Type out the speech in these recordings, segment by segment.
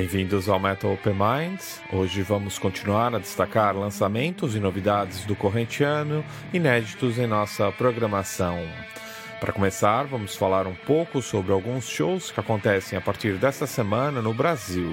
Bem-vindos ao Metal Open Minds. Hoje vamos continuar a destacar lançamentos e novidades do corrente ano inéditos em nossa programação. Para começar, vamos falar um pouco sobre alguns shows que acontecem a partir desta semana no Brasil.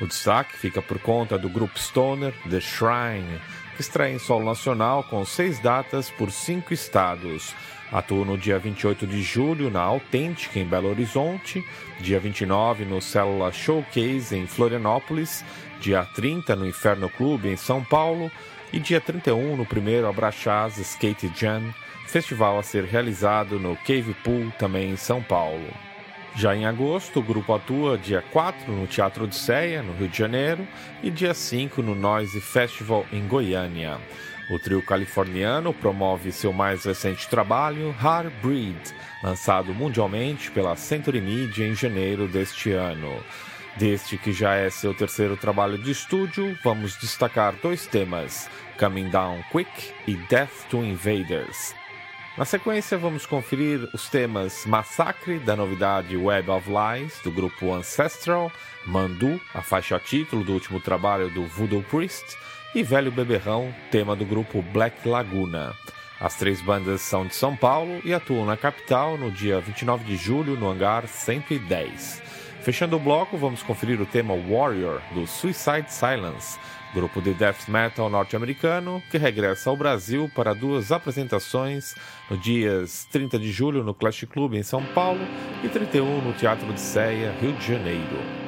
O destaque fica por conta do grupo Stoner The Shrine, que estreia em solo nacional com seis datas por cinco estados. Atua no dia 28 de julho na Autêntica, em Belo Horizonte, dia 29 no Célula Showcase, em Florianópolis, dia 30 no Inferno Clube, em São Paulo, e dia 31 no primeiro Abraxás Skate Jam, festival a ser realizado no Cave Pool, também em São Paulo. Já em agosto, o grupo atua dia 4 no Teatro Odisseia, no Rio de Janeiro, e dia 5 no Noise Festival, em Goiânia. O trio californiano promove seu mais recente trabalho, Hard Breed, lançado mundialmente pela Century Media em janeiro deste ano. Deste que já é seu terceiro trabalho de estúdio, vamos destacar dois temas: Coming Down Quick e Death to Invaders. Na sequência, vamos conferir os temas Massacre, da novidade Web of Lies, do grupo Ancestral, Mandu, a faixa título do último trabalho do Voodoo Priest, e Velho Beberrão, tema do grupo Black Laguna. As três bandas são de São Paulo e atuam na capital no dia 29 de julho no hangar 110. Fechando o bloco, vamos conferir o tema Warrior do Suicide Silence, grupo de death metal norte-americano que regressa ao Brasil para duas apresentações no dias 30 de julho no Clash Club em São Paulo e 31 no Teatro de Ceia, Rio de Janeiro.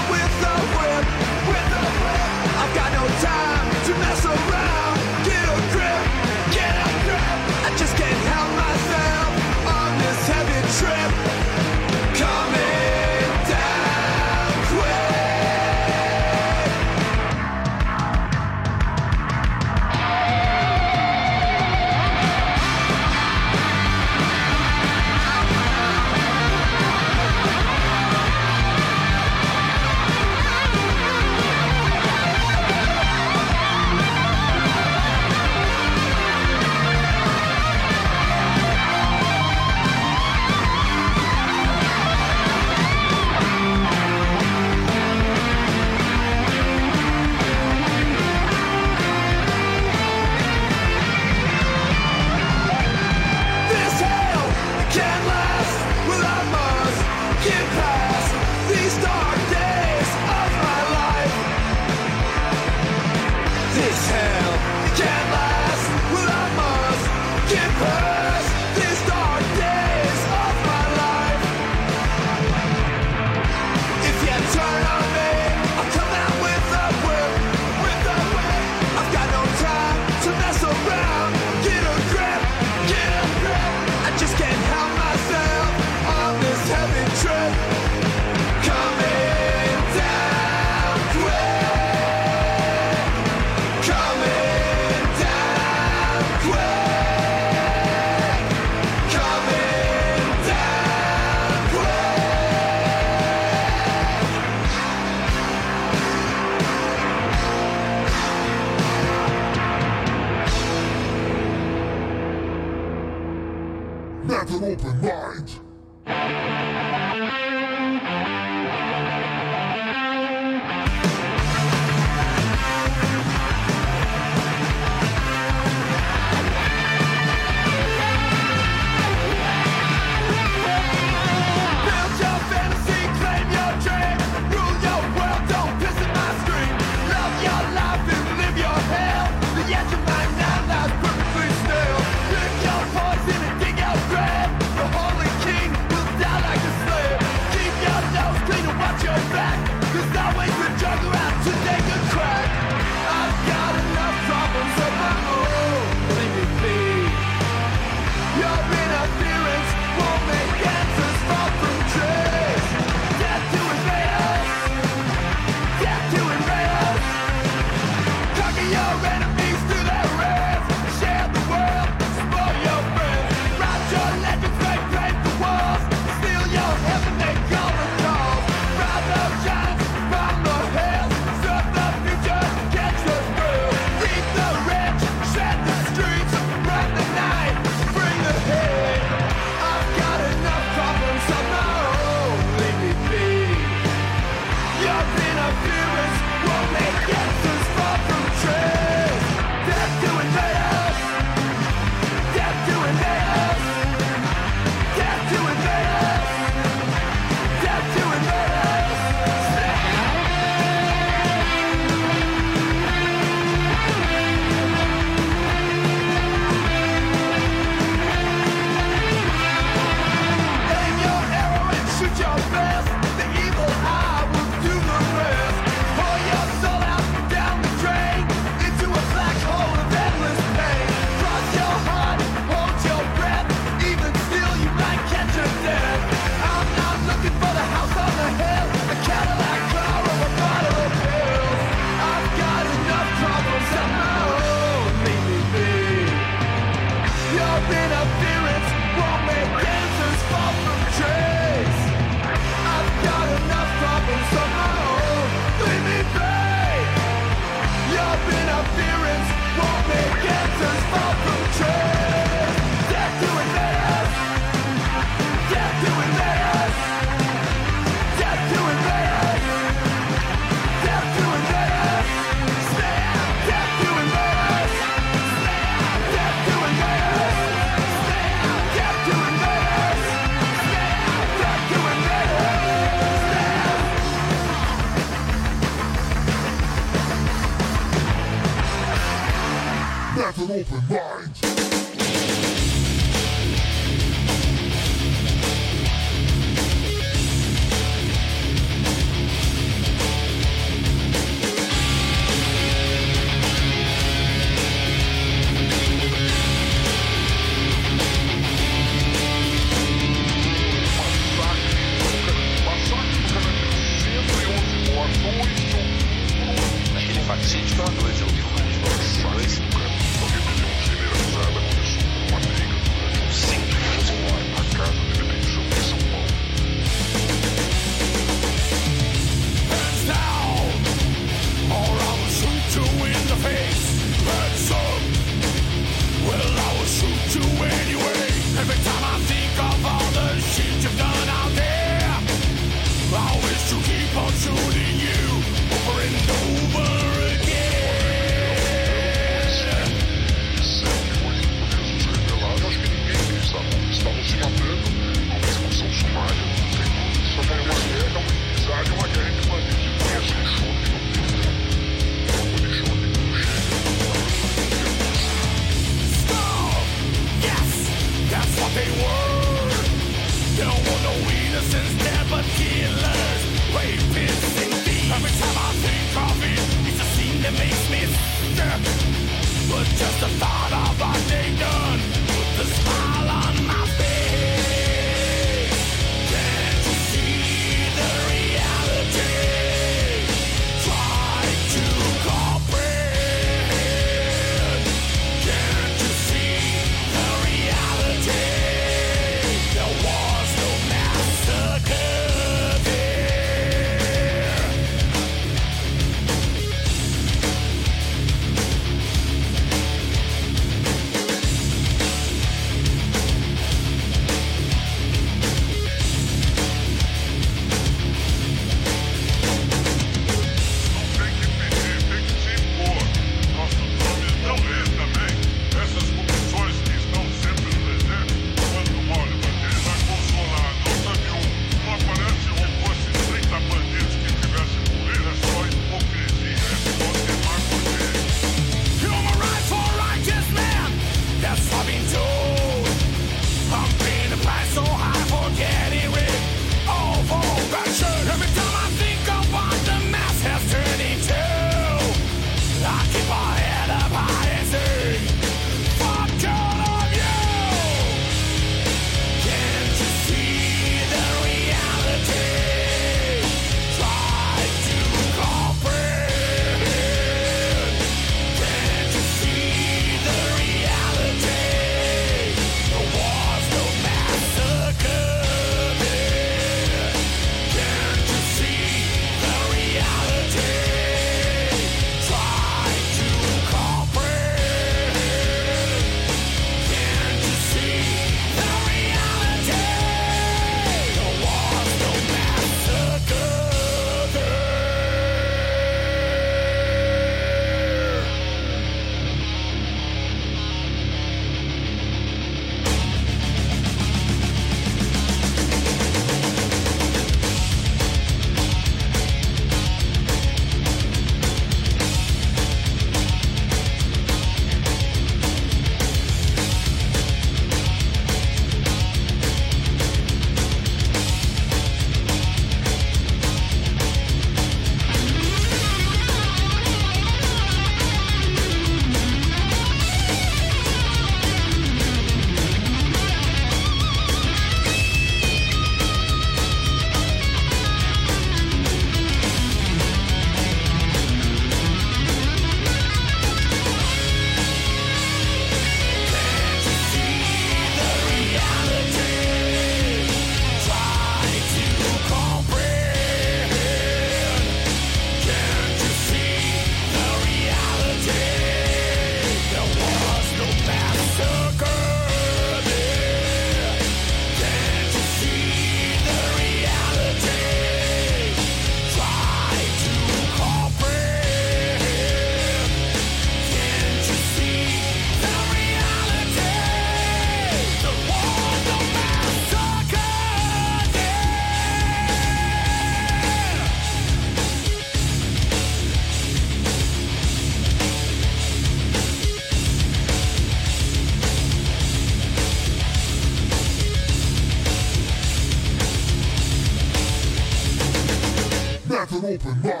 Open mind.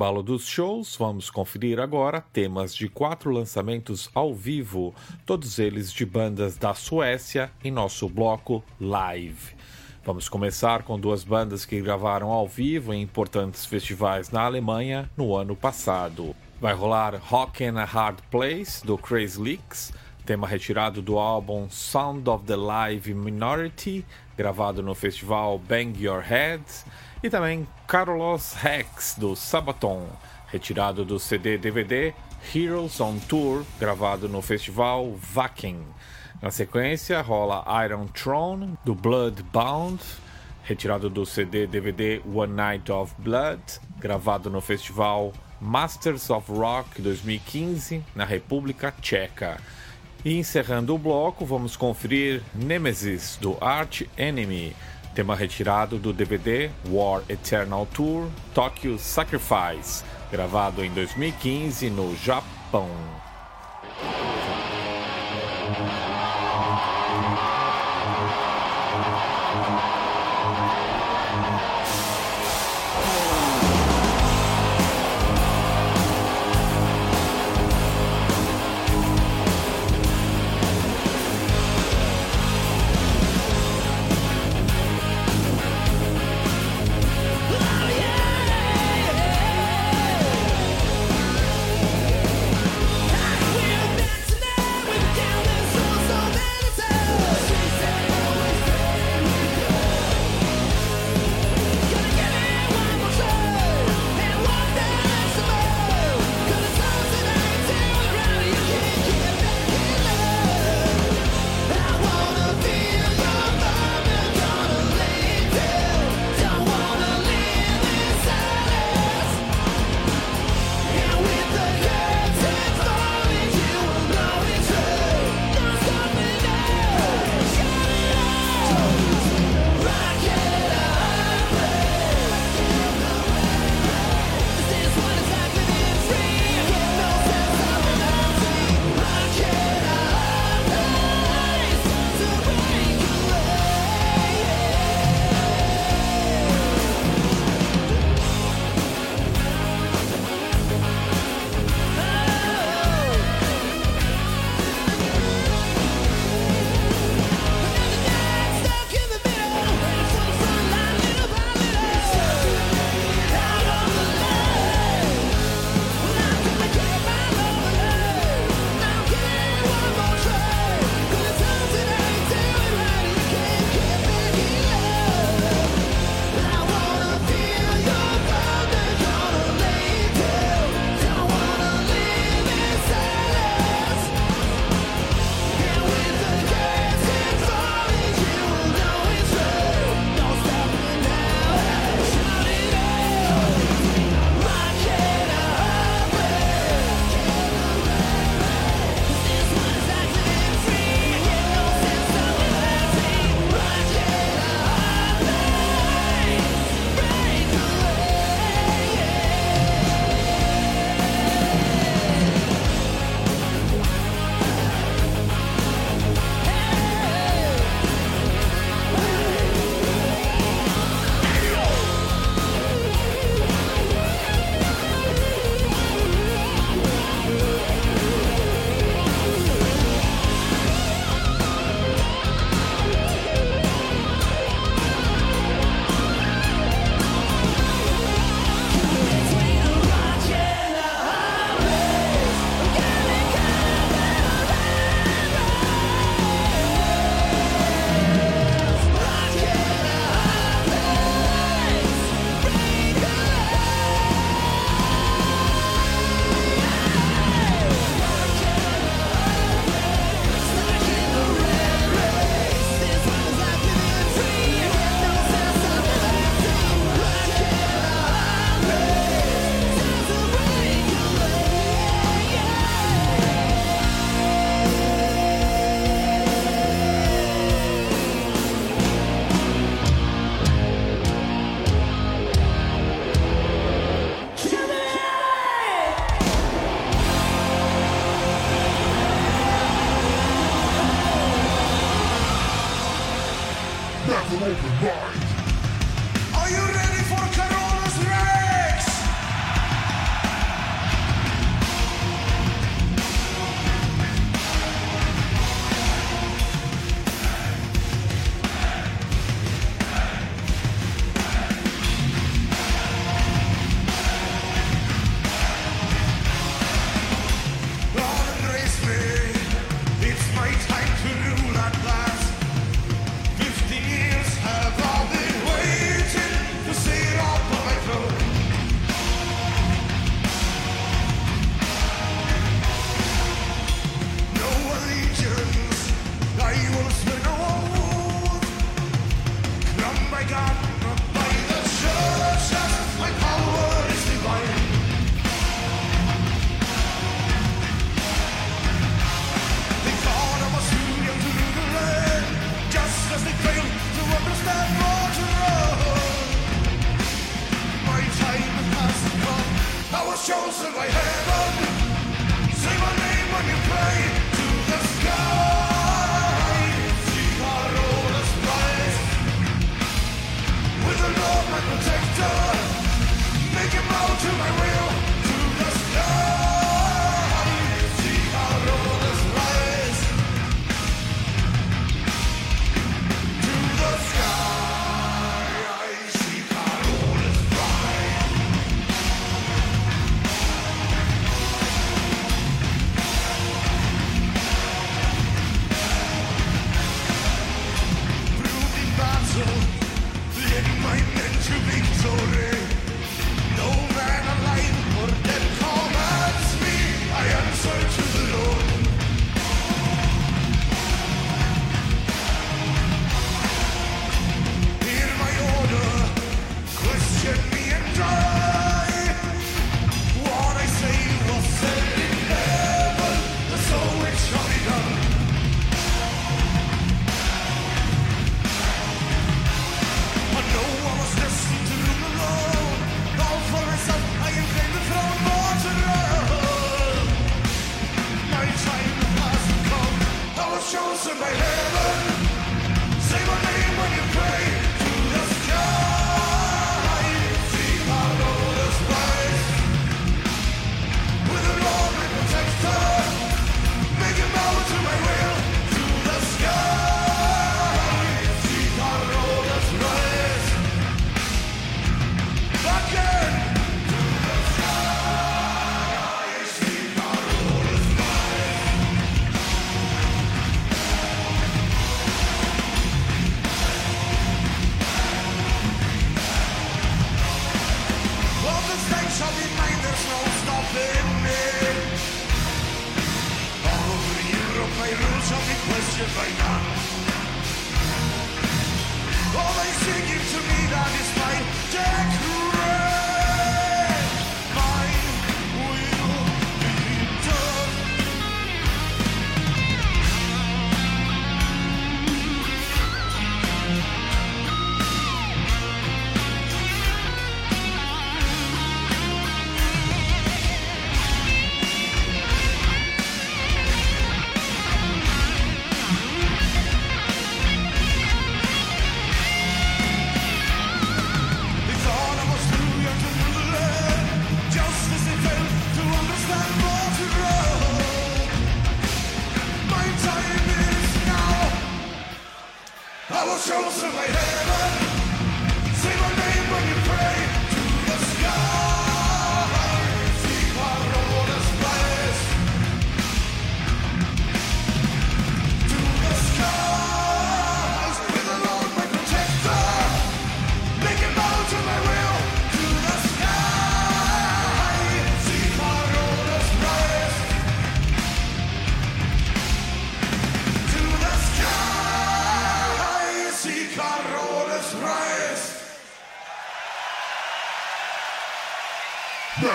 Embalo dos shows, vamos conferir agora temas de quatro lançamentos ao vivo, todos eles de bandas da Suécia, em nosso bloco Live. Vamos começar com duas bandas que gravaram ao vivo em importantes festivais na Alemanha no ano passado. Vai rolar Rock in a Hard Place, do Crazy Leaks, tema retirado do álbum Sound of the Live Minority, gravado no festival Bang Your Head, e também Carlos Rex, do Sabaton, retirado do CD DVD Heroes on Tour, gravado no festival Wacken. Na sequência, rola Iron Throne, do Bloodbound, retirado do CD DVD One Night of Blood, gravado no festival Masters of Rock 2015, na República Tcheca. E encerrando o bloco, vamos conferir Nemesis, do Arch Enemy, tema retirado do DVD War Eternal Tour Tokyo Sacrifice, gravado em 2015 no Japão.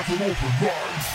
have an open mind.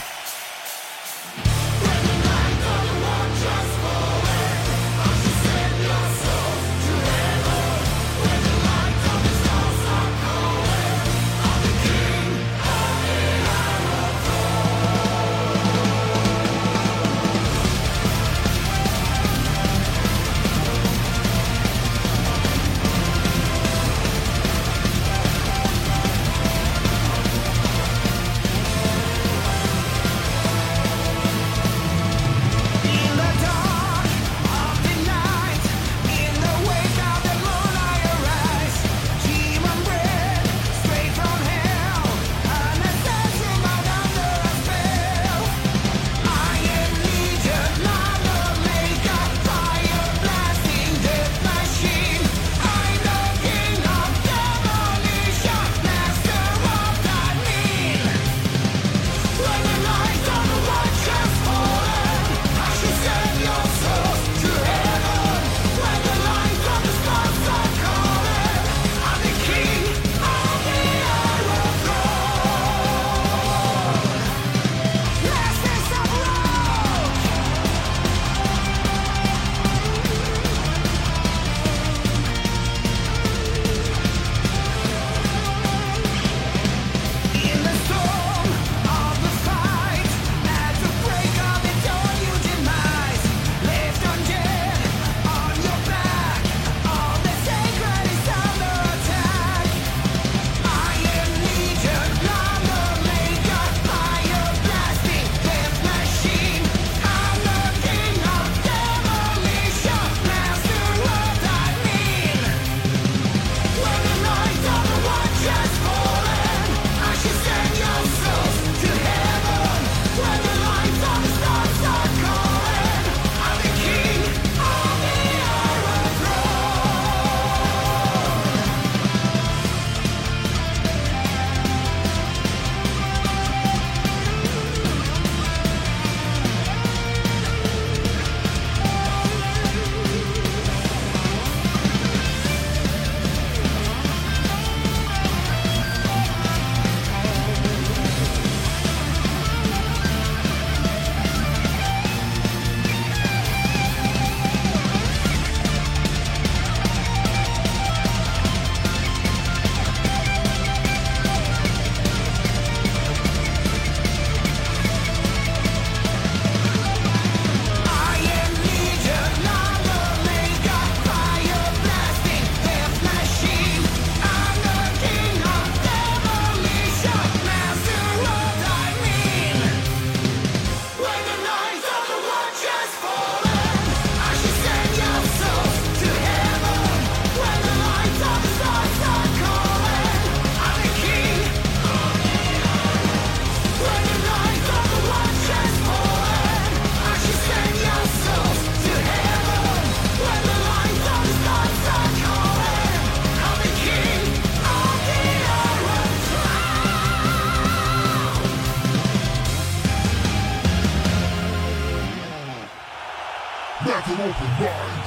Battle Open Mind.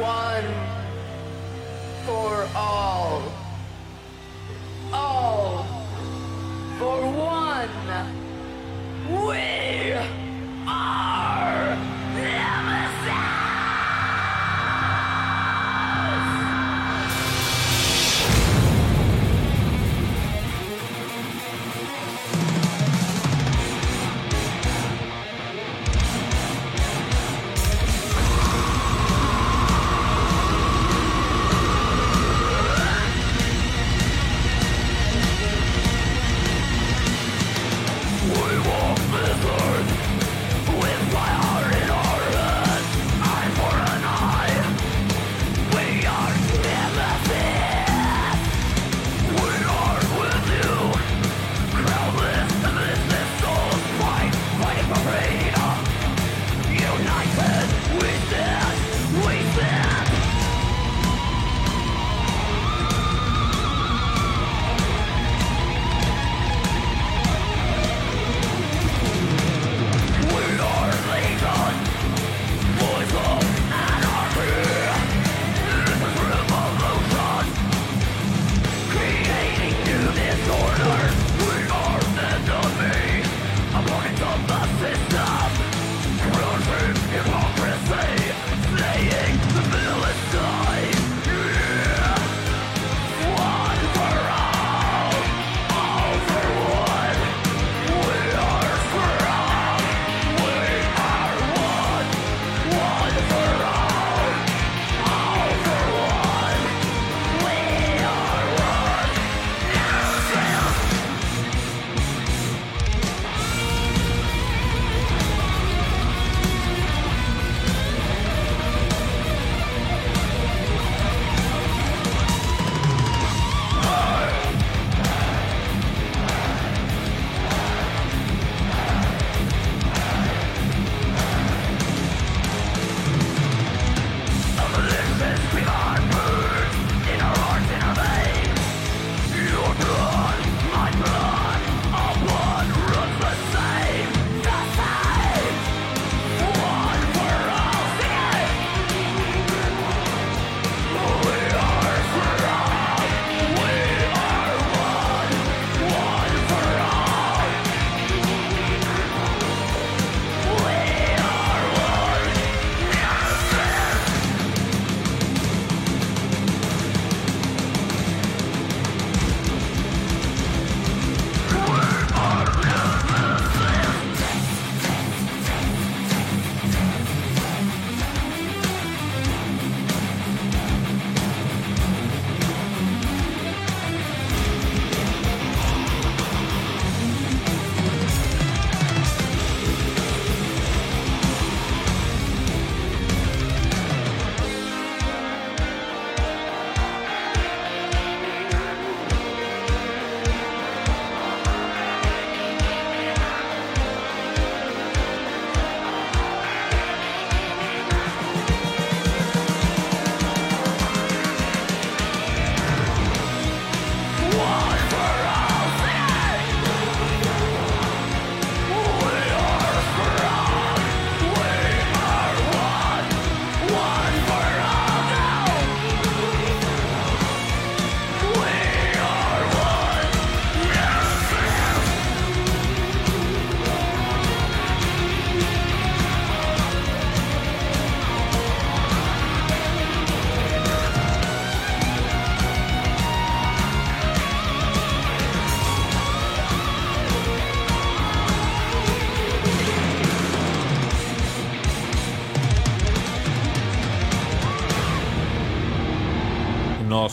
One for all. All for one. We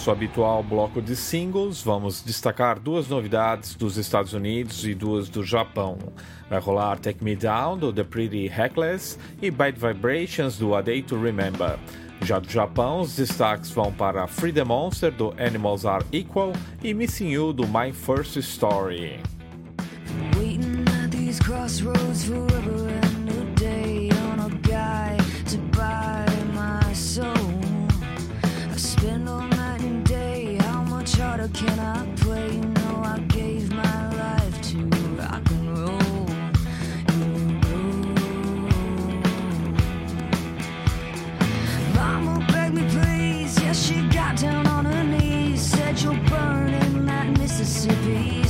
nosso habitual bloco de singles, vamos destacar duas novidades dos Estados Unidos e duas do Japão. Vai rolar Take Me Down, do The Pretty Reckless, e Bad Vibrations, do A Day to Remember. Já do Japão, os destaques vão para Free the Monster, do Animals Are Equal, e Missing You, do My First Story. Waiting at these crossroads forever can I play? You know I gave my life to rock and roll. Mama begged me, please. Yes, she got down on her knees, said you'll that Mississippi.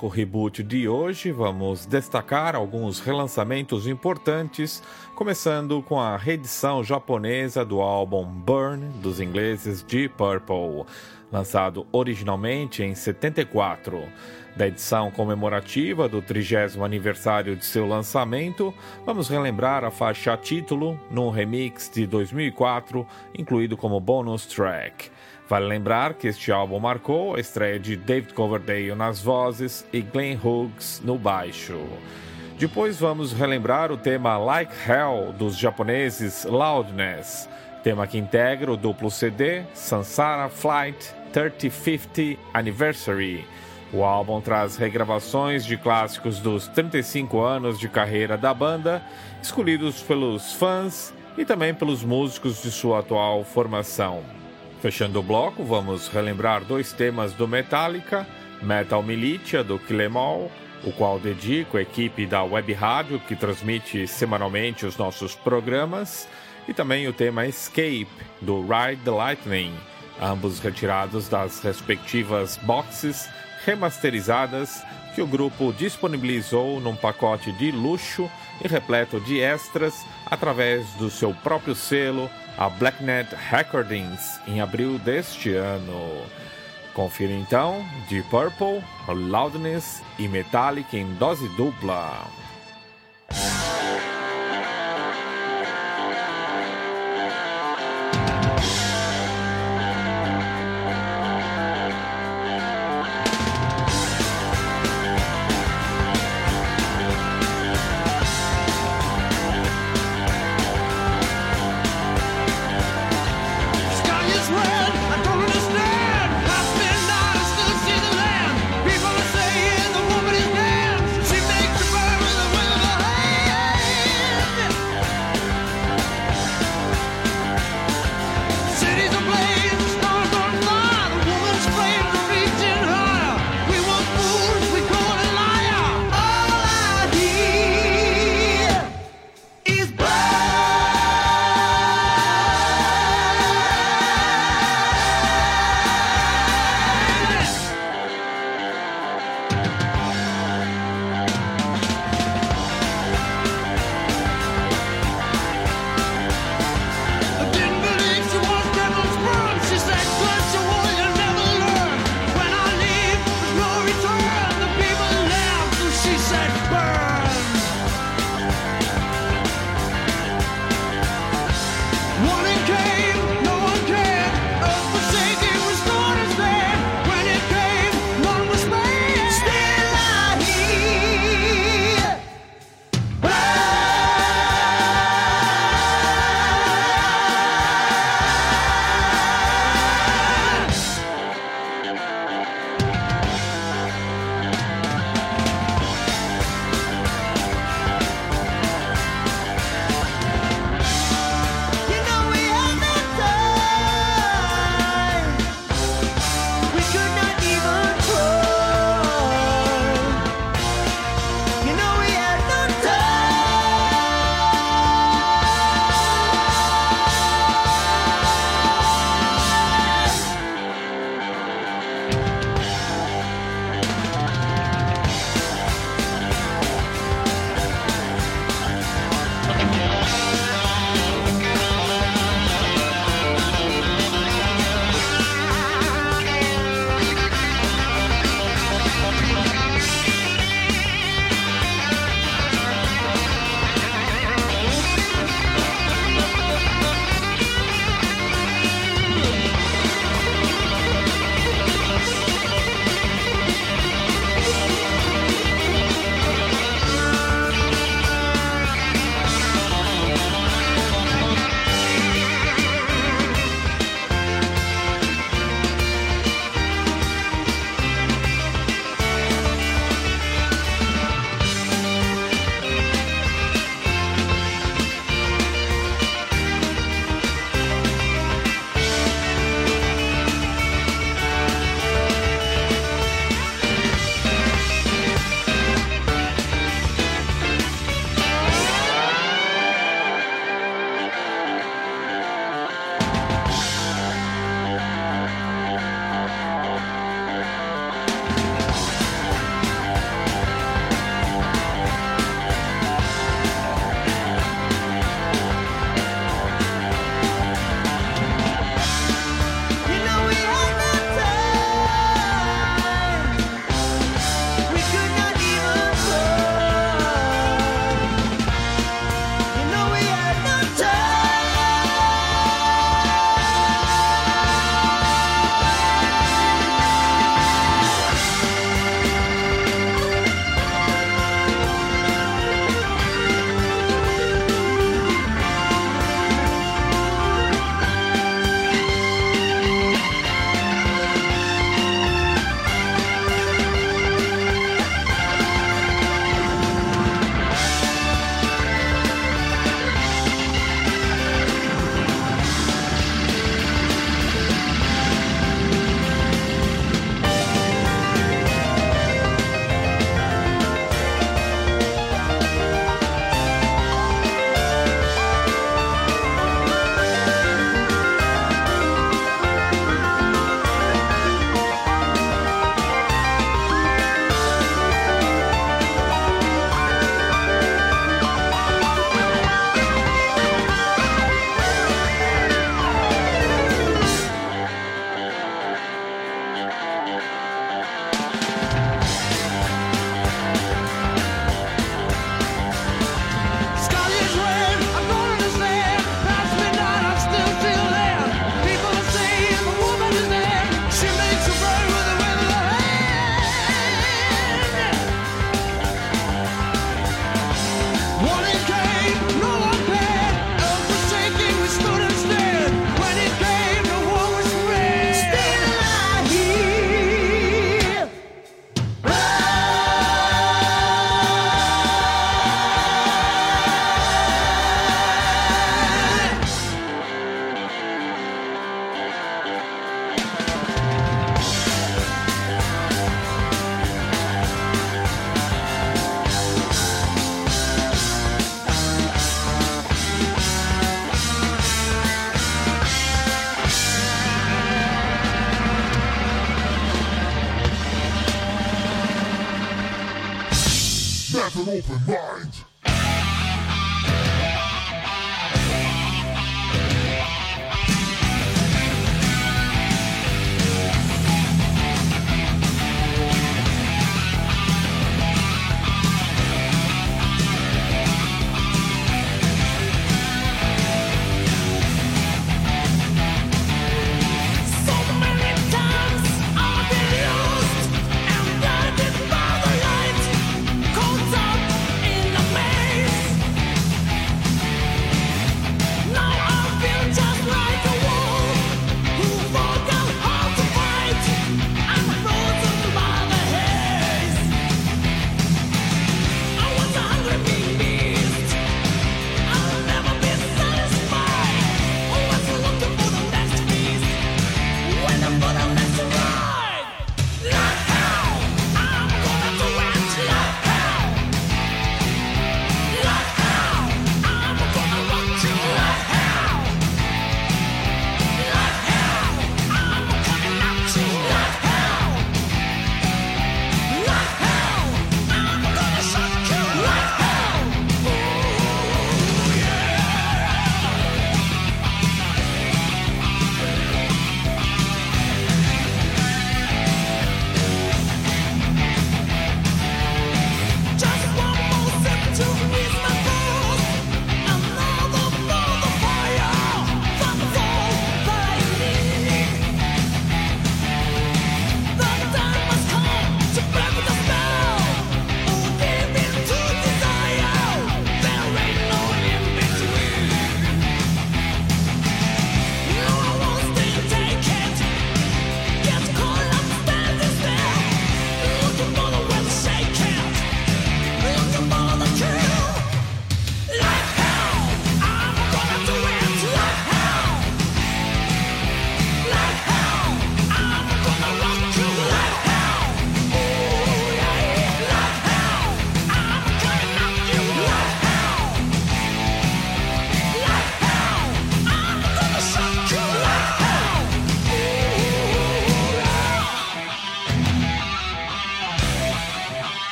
Bloco reboot de hoje, vamos destacar alguns relançamentos importantes, começando com a reedição japonesa do álbum Burn dos ingleses Deep Purple, lançado originalmente em 74. Da edição comemorativa do 30 aniversário de seu lançamento, vamos relembrar a faixa título num remix de 2004, incluído como bonus track. Vale lembrar que este álbum marcou a estreia de David Coverdale nas vozes e Glenn Hughes no baixo. Depois vamos relembrar o tema Like Hell dos japoneses Loudness, tema que integra o duplo CD Sansara Flight 3050 Anniversary. O álbum traz regravações de clássicos dos 35 anos de carreira da banda, escolhidos pelos fãs e também pelos músicos de sua atual formação. Fechando o bloco, vamos relembrar dois temas do Metallica, Metal Militia do Killemall, o qual dedico à equipe da Web Rádio que transmite semanalmente os nossos programas, e também o tema Escape do Ride the Lightning, ambos retirados das respectivas boxes remasterizadas que o grupo disponibilizou num pacote de luxo e repleto de extras através do seu próprio selo, a Blacknet Recordings, em abril deste ano. Confira então Deep Purple, Loudness e Metallic em dose dupla.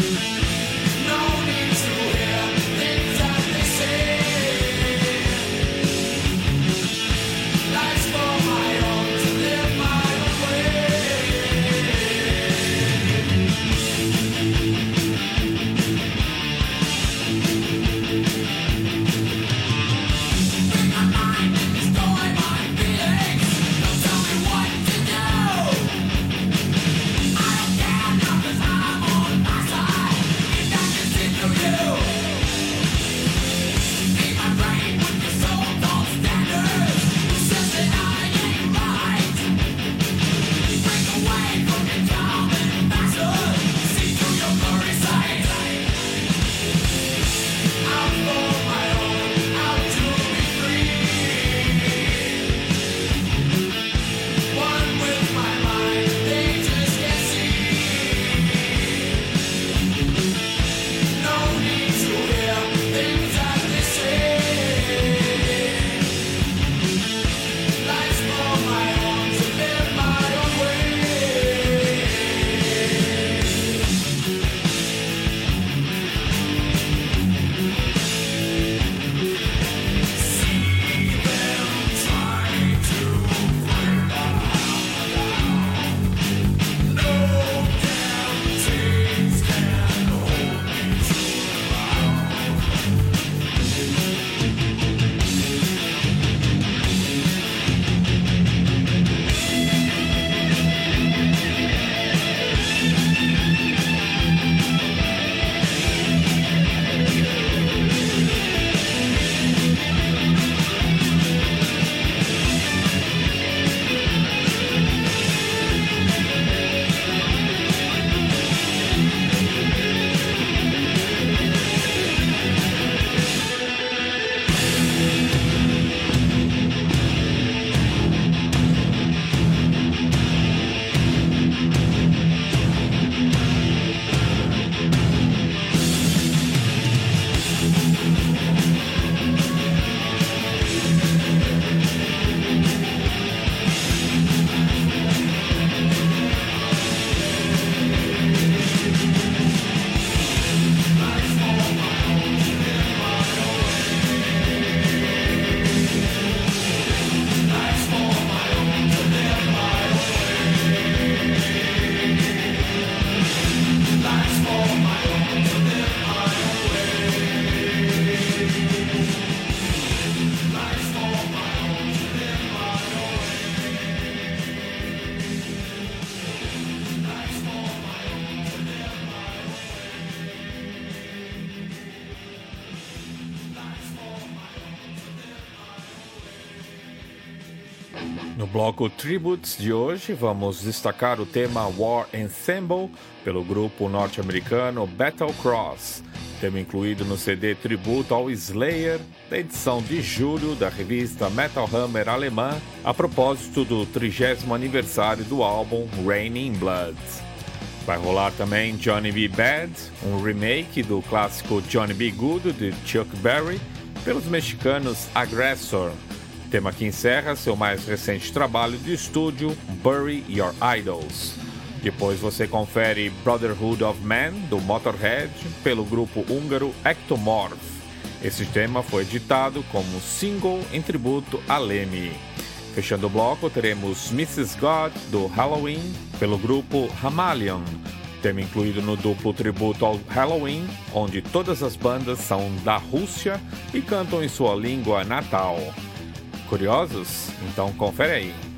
No bloco Tributes de hoje, vamos destacar o tema War Ensemble pelo grupo norte-americano Battle Cross, tema incluído no CD tributo ao Slayer, da edição de julho da revista Metal Hammer alemã, a propósito do 30 aniversário do álbum Raining Blood. Vai rolar também Johnny B. Bad, um remake do clássico Johnny B. Good de Chuck Berry, pelos mexicanos Aggressor, tema que encerra seu mais recente trabalho de estúdio, Bury Your Idols. Depois você confere Brotherhood of Man, do Motorhead, pelo grupo húngaro Ectomorph. Esse tema foi editado como single em tributo a Lemmy. Fechando o bloco, teremos Mrs. God do Halloween pelo grupo Hamalion, tema incluído no duplo tributo ao Halloween, onde todas as bandas são da Rússia e cantam em sua língua natal. Curiosos? Então confere aí.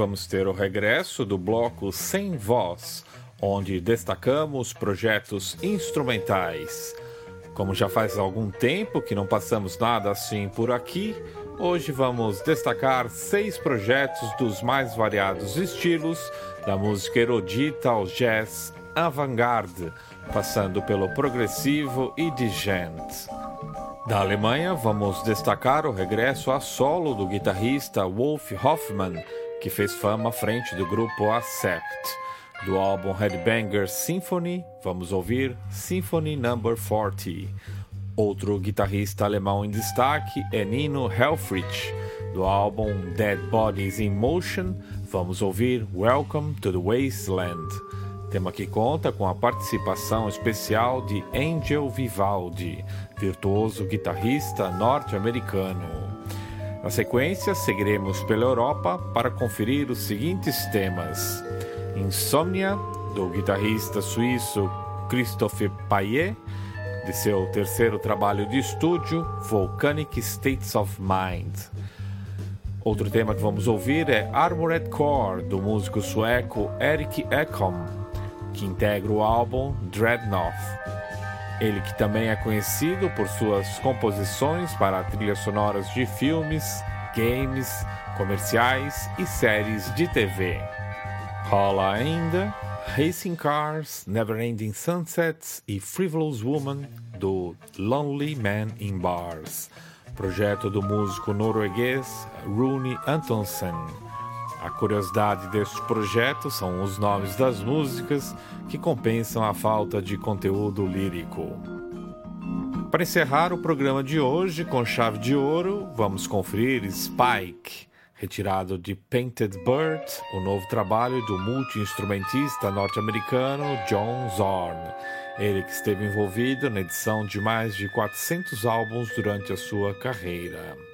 Vamos ter o regresso do bloco Sem Voz, onde destacamos projetos instrumentais. Como já faz algum tempo que não passamos nada assim por aqui, hoje vamos destacar seis projetos dos mais variados estilos, da música erudita ao jazz avant-garde, passando pelo progressivo e digente. Da Alemanha, vamos destacar o regresso a solo do guitarrista Wolf Hoffmann, que fez fama à frente do grupo Accept. Do álbum Headbanger Symphony, vamos ouvir Symphony No. 40. Outro guitarrista alemão em destaque é Nino Helfrich. Do álbum Dead Bodies in Motion, vamos ouvir Welcome to the Wasteland. Tema que conta com a participação especial de Angel Vivaldi, virtuoso guitarrista norte-americano. Na sequência, seguiremos pela Europa para conferir os seguintes temas: Insomnia, do guitarrista suíço Christophe Payet, de seu terceiro trabalho de estúdio, Volcanic States of Mind. Outro tema que vamos ouvir é Armored Core, do músico sueco Erik Ekholm, que integra o álbum Dreadnought. Ele que também é conhecido por suas composições para trilhas sonoras de filmes, games, comerciais e séries de TV. Rola ainda Racing Cars, Neverending Sunsets e Frivolous Woman do Lonely Man in Bars, projeto do músico norueguês Rune Antonsen. A curiosidade deste projeto são os nomes das músicas que compensam a falta de conteúdo lírico. Para encerrar o programa de hoje com chave de ouro, vamos conferir Spike, retirado de Painted Bird, o novo trabalho do multi-instrumentista norte-americano John Zorn. Ele que esteve envolvido na edição de mais de 400 álbuns durante a sua carreira.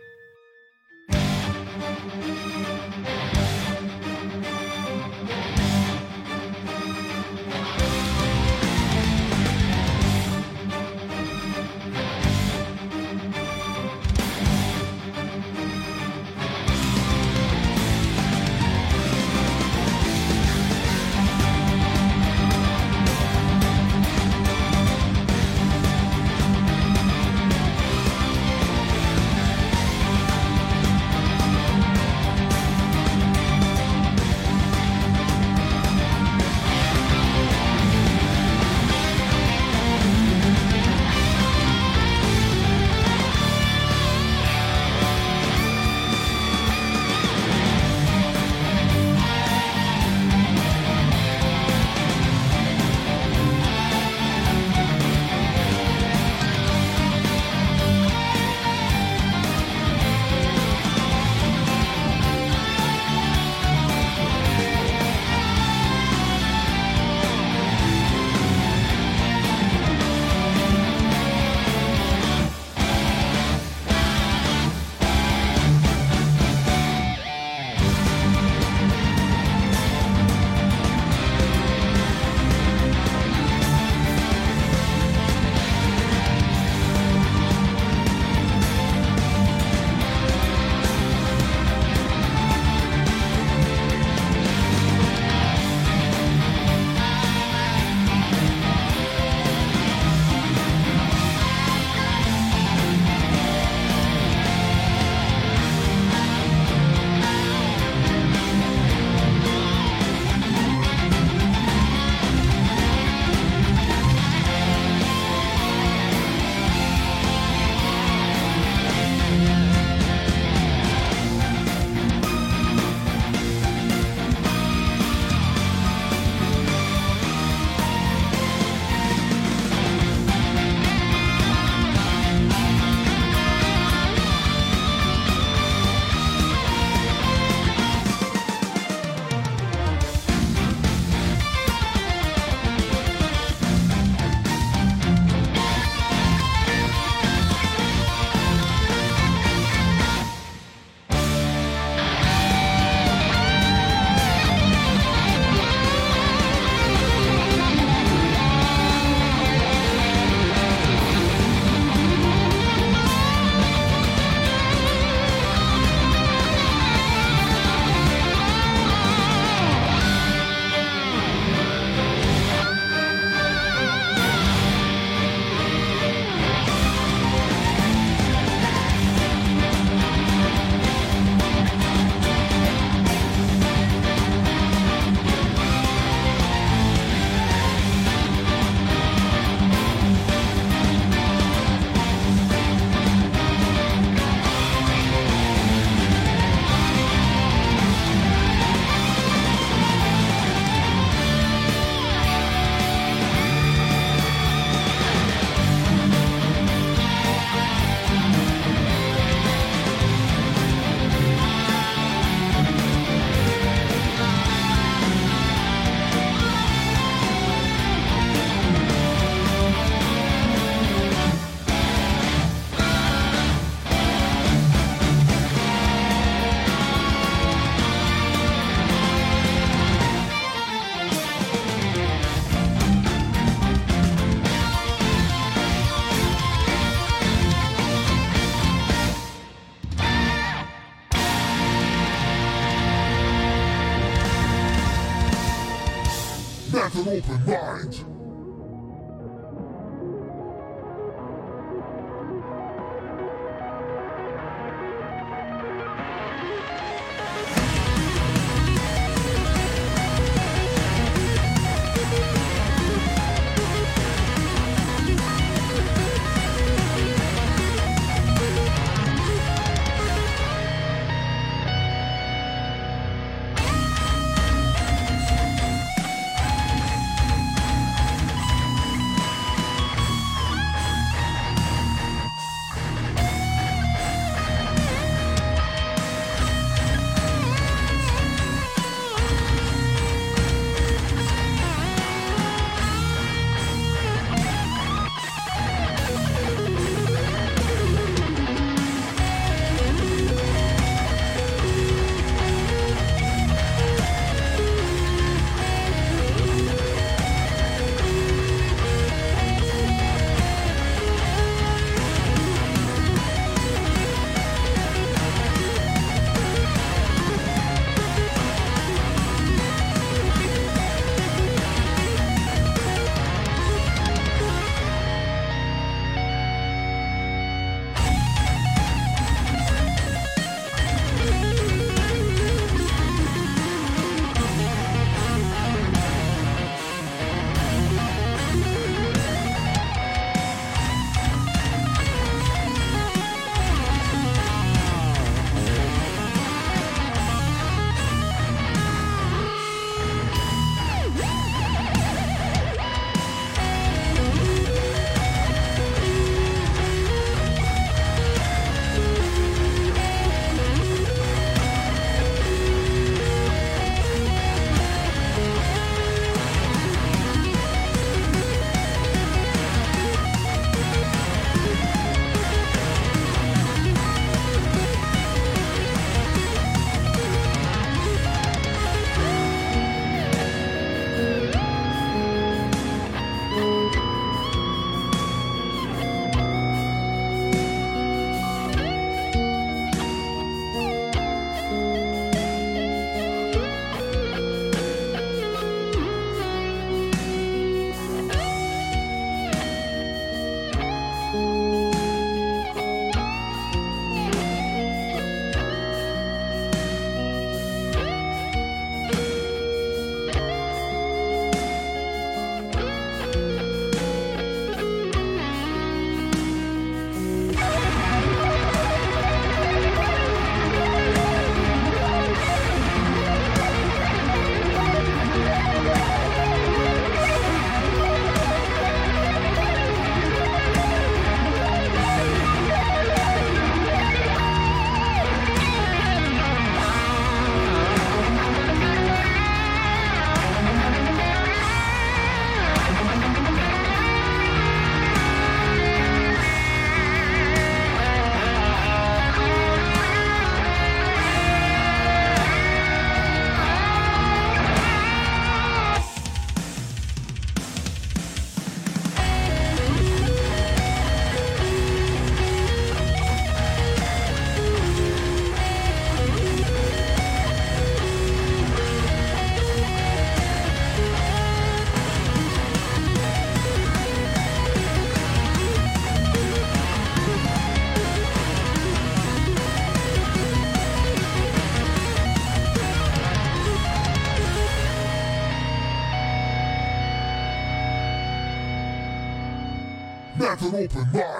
An open mind.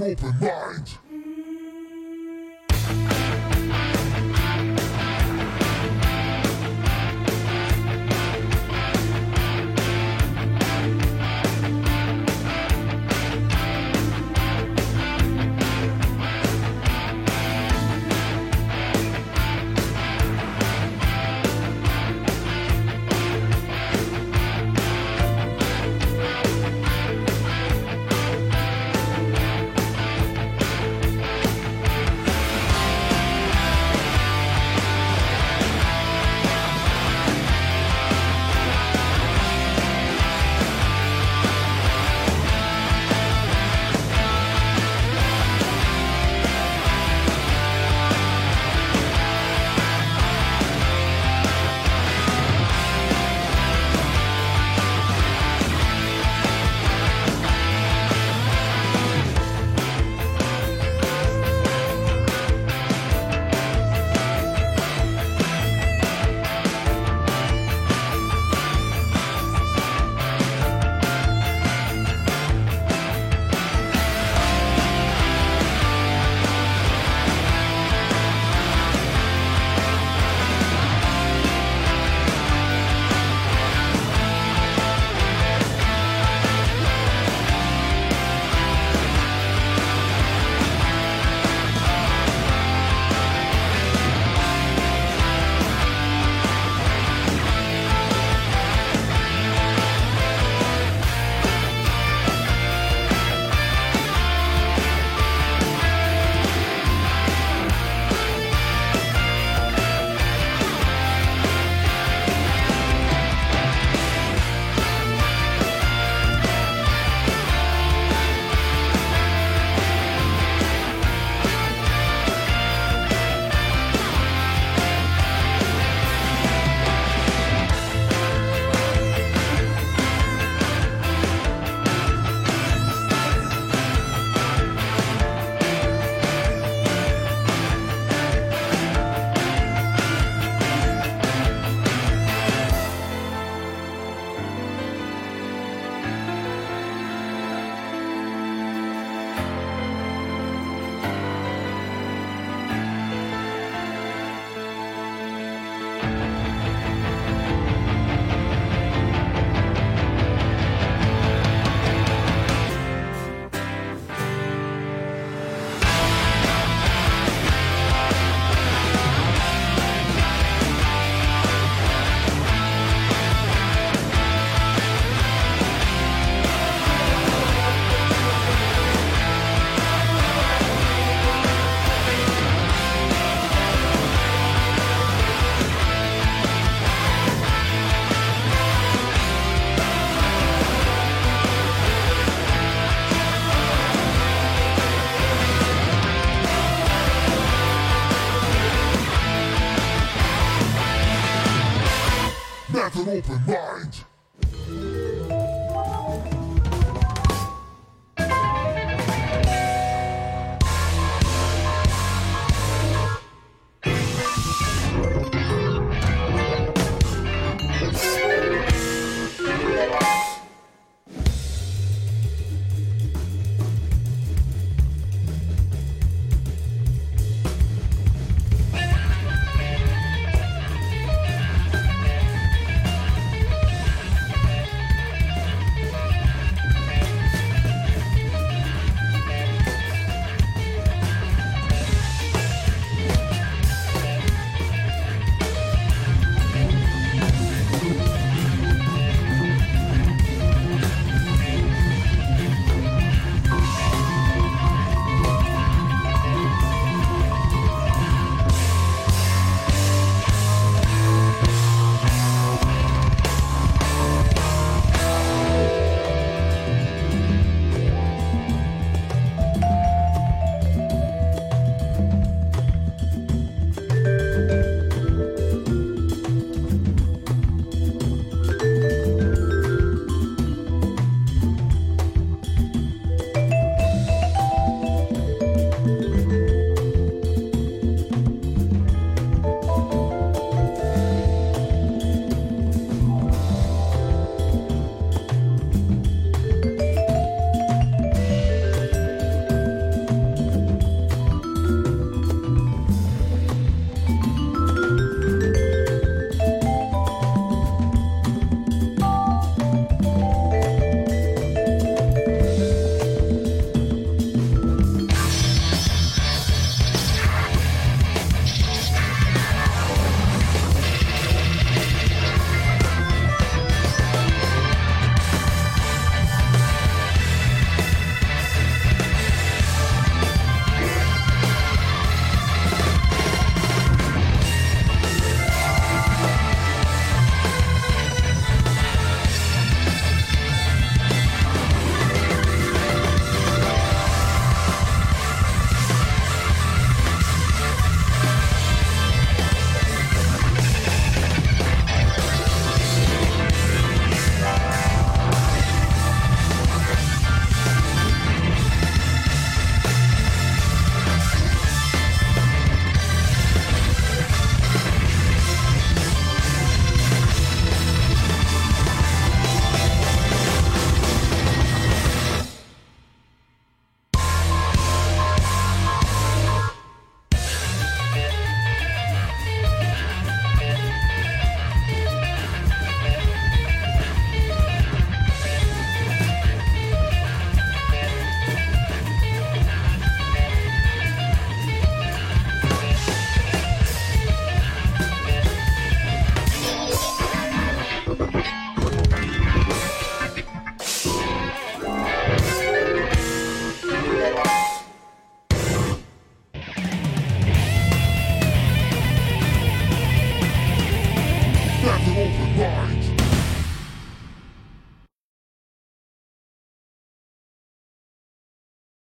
Never open mind. an open mind.